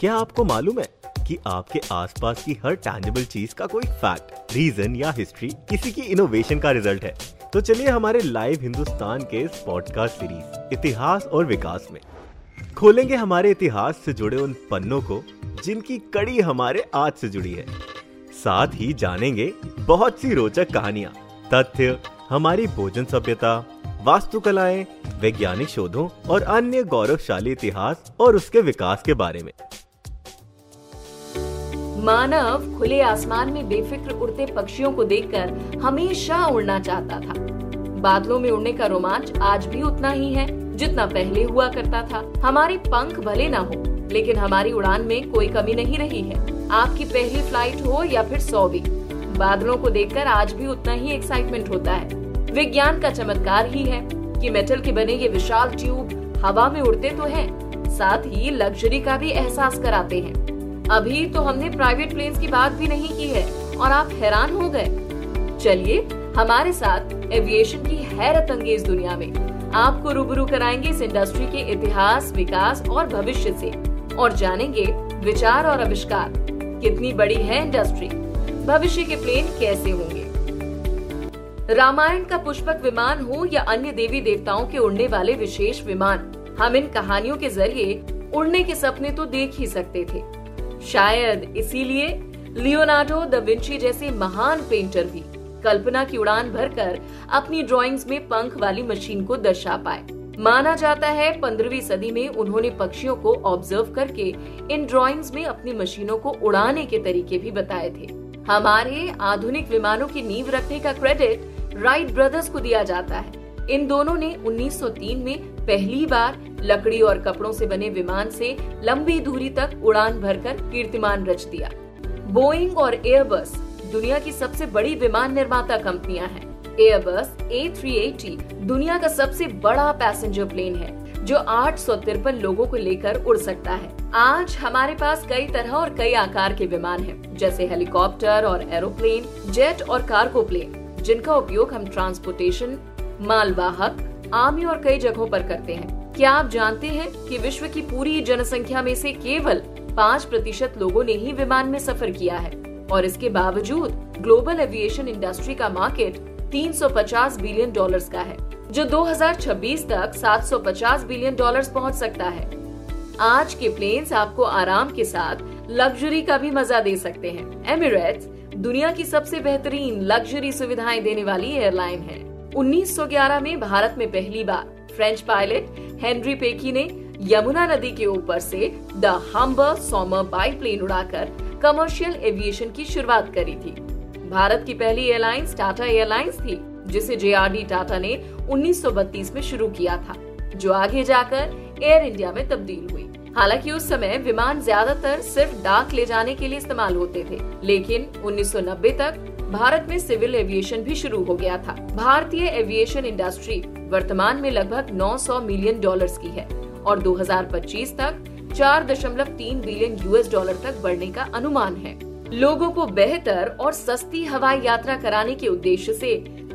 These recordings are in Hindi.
क्या आपको मालूम है कि आपके आसपास की हर टैंजिबल चीज़ का कोई फैक्ट रीजन या हिस्ट्री किसी की इनोवेशन का रिज़ल्ट है? तो चलिए हमारे लाइव हिंदुस्तान के इस पॉडकास्ट सीरीज़ इतिहास और विकास में। खोलेंगे हमारे इतिहास से जुड़े उन पन्नों को, जिनकी कड़ी हमारे आज से जुड़ी है। साथ ही जानेंगे बहुत सी रोचक कहानियाँ, तथ्य, हमारी भोजन सभ्यता वास्तुकलाएँ, वैज्ञानिक शोधों और अन्य गौरवशाली इतिहास और उसके विकास के बारे में। मानव खुले आसमान में बेफिक्र उड़ते पक्षियों को देखकर हमेशा उड़ना चाहता था। बादलों में उड़ने का रोमांच आज भी उतना ही है जितना पहले हुआ करता था। हमारे पंख भले ना हो, लेकिन हमारी उड़ान में कोई कमी नहीं रही है। आपकी पहली फ़्लाइट हो या फिर सौवीं बादलों को देखकर आज भी उतना ही एक्साइटमेंट होता है। विज्ञान का चमत्कार ही है कि मेटल के बने ये विशाल ट्यूब हवा में उड़ते तो हैं, साथ ही लग्जरी का भी एहसास कराते हैं। अभी तो हमने प्राइवेट प्लेन्स की बात भी नहीं की है और आप हैरान हो गए। चलिए हमारे साथ एविएशन की हैरत अंगेज दुनिया में। आपको रूबरू कराएँगे इस इंडस्ट्री के इतिहास विकास और भविष्य से। और जानेंगे विचार और आविष्कार कितनी बड़ी है इंडस्ट्री भविष्य के प्लेन कैसे होंगे? रामायण का पुष्पक विमान हो या अन्य देवी देवताओं के उड़ने वाले विशेष विमान, हम इन कहानियों के ज़रिए उड़ने के सपने तो देख ही सकते थे। शायद इसीलिए लियोनार्डो द विंची जैसे महान पेंटर भी कल्पना की उड़ान भरकर अपनी ड्राइंग्स में पंख वाली मशीन को दर्शा पाए। माना जाता है पंद्रहवीं सदी में उन्होंने पक्षियों को ऑब्ज़र्व करके इन ड्राइंग्स में अपनी मशीनों को उड़ाने के तरीके भी बताए थे। हमारे आधुनिक विमानों की नींव रखने का क्रेडिट राइट ब्रदर्स को दिया जाता है। इन दोनों ने 1903 में पहली बार लकड़ी और कपड़ों से बने विमान से लंबी दूरी तक उड़ान भरकर कीर्तिमान रच दिया। बोइंग और एयरबस दुनिया की सबसे बड़ी विमान निर्माता कंपनियाँ हैं। एयरबस A380 दुनिया का सबसे बड़ा पैसेंजर प्लेन है जो आठ लोगों को लेकर उड़ सकता है। आज हमारे पास कई तरह और कई आकार के विमान हैं, जैसे हेलीकॉप्टर और एरोप्लेन जेट और कार्गो प्लेन। जिनका उपयोग हम ट्रांसपोर्टेशन मालवाहक, आर्मी और कई जगहों पर करते हैं। क्या आप जानते हैं कि विश्व की पूरी जनसंख्या में से केवल पाँच प्रतिशत लोगों ने ही विमान में सफ़र किया है? और इसके बावजूद ग्लोबल एविएशन इंडस्ट्री का मार्केट 350 बिलियन डॉलर्स का है, जो 2026 तक 750 बिलियन डॉलर्स पहुँच सकता है। आज के प्लेन्स आपको आराम के साथ लग्जरी का भी मज़ा दे सकते हैं। एमिरेट्स दुनिया की सबसे बेहतरीन लग्जरी सुविधाएँ देने वाली एयरलाइन है। 1911 में भारत में पहली बार फ्रेंच पायलट हेनरी पेकी ने यमुना नदी के ऊपर से the Humber Sommer biplane उड़ाकर कमर्शियल एविएशन की शुरुआत करी थी। भारत की पहली एयरलाइंस टाटा एयरलाइंस थी, जिसे जेआरडी टाटा ने 1932 में शुरू किया था, जो आगे जाकर एयर इंडिया में तब्दील हुई। हालाँकि उस समय विमान ज़्यादातर सिर्फ़ डाक ले जाने के लिए इस्तेमाल होते थे, लेकिन 1990 तक भारत में सिविल एविएशन भी शुरू हो गया था। भारतीय एविएशन इंडस्ट्री वर्तमान में लगभग 900 मिलियन डॉलर्स की है और 2025 तक 4.3 बिलियन यूएस डॉलर तक बढ़ने का अनुमान है। लोगों को बेहतर और सस्ती हवाई यात्रा कराने के उद्देश्य से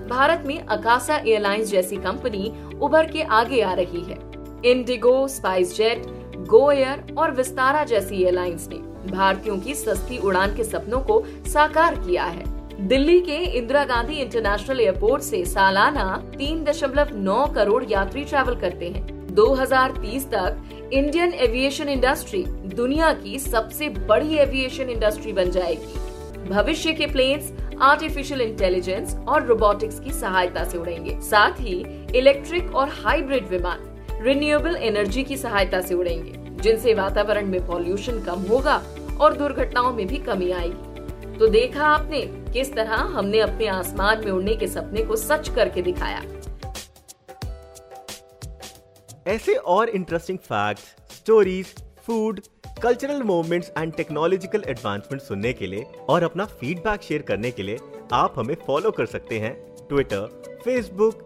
भारत में अकासा एयरलाइंस जैसी कंपनी उभर के आगे आ रही है। Indigo spice jet Go Air और विस्तारा जैसी एयरलाइंस ने भारतीयों की सस्ती उड़ान के सपनों को साकार किया है। दिल्ली के इंदिरा गांधी इंटरनेशनल एयरपोर्ट से सालाना 3.9 करोड़ यात्री ट्रैवल करते हैं। 2030 तक इंडियन एविएशन इंडस्ट्री दुनिया की सबसे बड़ी एविएशन इंडस्ट्री बन जाएगी। भविष्य के प्लेन्स आर्टिफिशियल इंटेलिजेंस और रोबोटिक्स की सहायता से उड़ेंगे। साथ ही इलेक्ट्रिक और हाइब्रिड विमान रिन्यूएबल एनर्जी की सहायता से उड़ेंगे जिनसे वातावरण में पॉल्यूशन कम होगा और दुर्घटनाओं में भी कमी आएगी। तो देखा आपने किस तरह हमने अपने आसमान में उड़ने के सपने को सच करके दिखाया। ऐसे और interesting facts, stories food cultural movements and technological advancement सुनने के लिए और अपना फीडबैक शेयर करने के लिए आप हमें फॉलो कर सकते हैं Twitter Facebook